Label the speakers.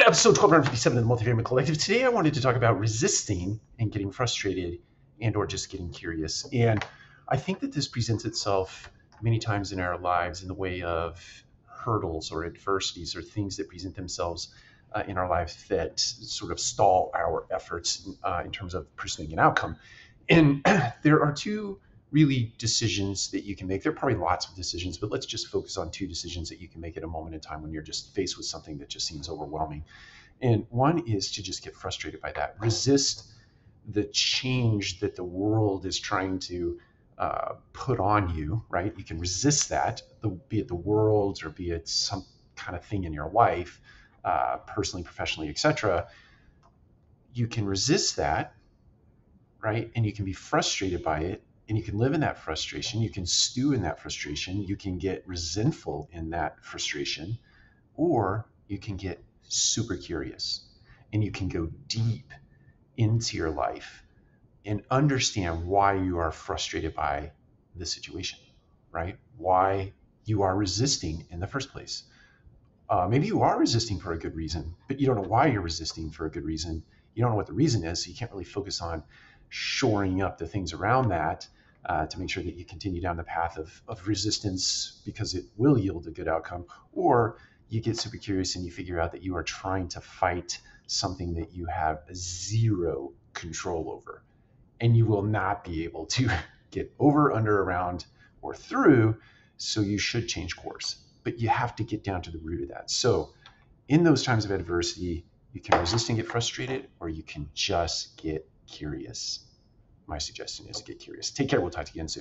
Speaker 1: Welcome to episode 1257 of the Multifamily Collective. Today I wanted to talk about resisting and getting frustrated and or just getting curious. And I think that this presents itself many times in our lives in the way of hurdles or adversities or things that present themselves uh, in our lives that sort of stall our efforts uh, in terms of pursuing an outcome. And there are two really decisions that you can make. There are probably lots of decisions, but let's just focus on two decisions that you can make at a moment in time when you're just faced with something that just seems overwhelming. And one is to just get frustrated by that, resist the change that the world is trying to uh, put on you, right? You can resist that, the, be it the world or be it some kind of thing in your life, uh, personally, professionally, etc. You can resist that, right? And you can be frustrated by it and you can live in that frustration. You can stew in that frustration. You can get resentful in that frustration, or you can get super curious and you can go deep into your life and understand why you are frustrated by the situation, right? Why you are resisting in the first place. Uh, maybe you are resisting for a good reason, but you don't know why you're resisting for a good reason. You don't know what the reason is, so you can't really focus on shoring up the things around that uh, to make sure that you continue down the path of, of resistance because it will yield a good outcome, or you get super curious and you figure out that you are trying to fight something that you have zero control over. And you will not be able to get over, under, around, or through. So you should change course. But you have to get down to the root of that. So in those times of adversity, you can resist and get frustrated, or you can just get curious my suggestion is get curious. Take care. We'll talk to you again soon.